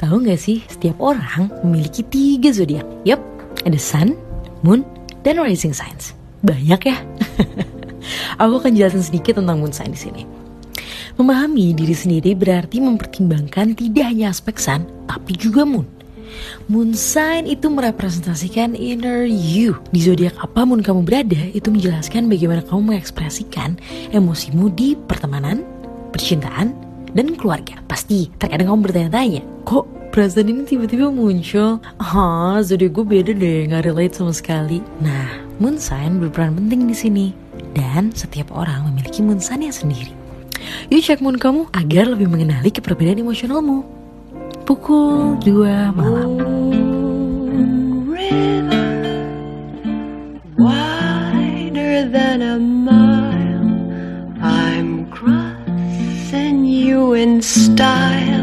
Tahu nggak sih, setiap orang memiliki tiga zodiak. Yap, ada Sun, Moon, dan Rising Signs. Banyak ya. Aku akan jelasin sedikit tentang Moon Sign di sini. Memahami diri sendiri berarti mempertimbangkan tidak hanya aspek Sun, tapi juga Moon. Moon sign itu merepresentasikan inner you. Di zodiak apa pun kamu berada, itu menjelaskan bagaimana kamu mengekspresikan emosimu di pertemanan, percintaan, dan keluarga. Pasti terkadang kamu bertanya-tanya, kok perasaan ini tiba-tiba muncul? Ah, zodiak gue beda deh, nggak relate sama sekali. Nah, moon sign berperan penting di sini. Dan setiap orang memiliki moon sign yang sendiri. Yuk cek moon kamu agar lebih mengenali keperbedaan emosionalmu. Pukul 2 malam. wider than a. in style.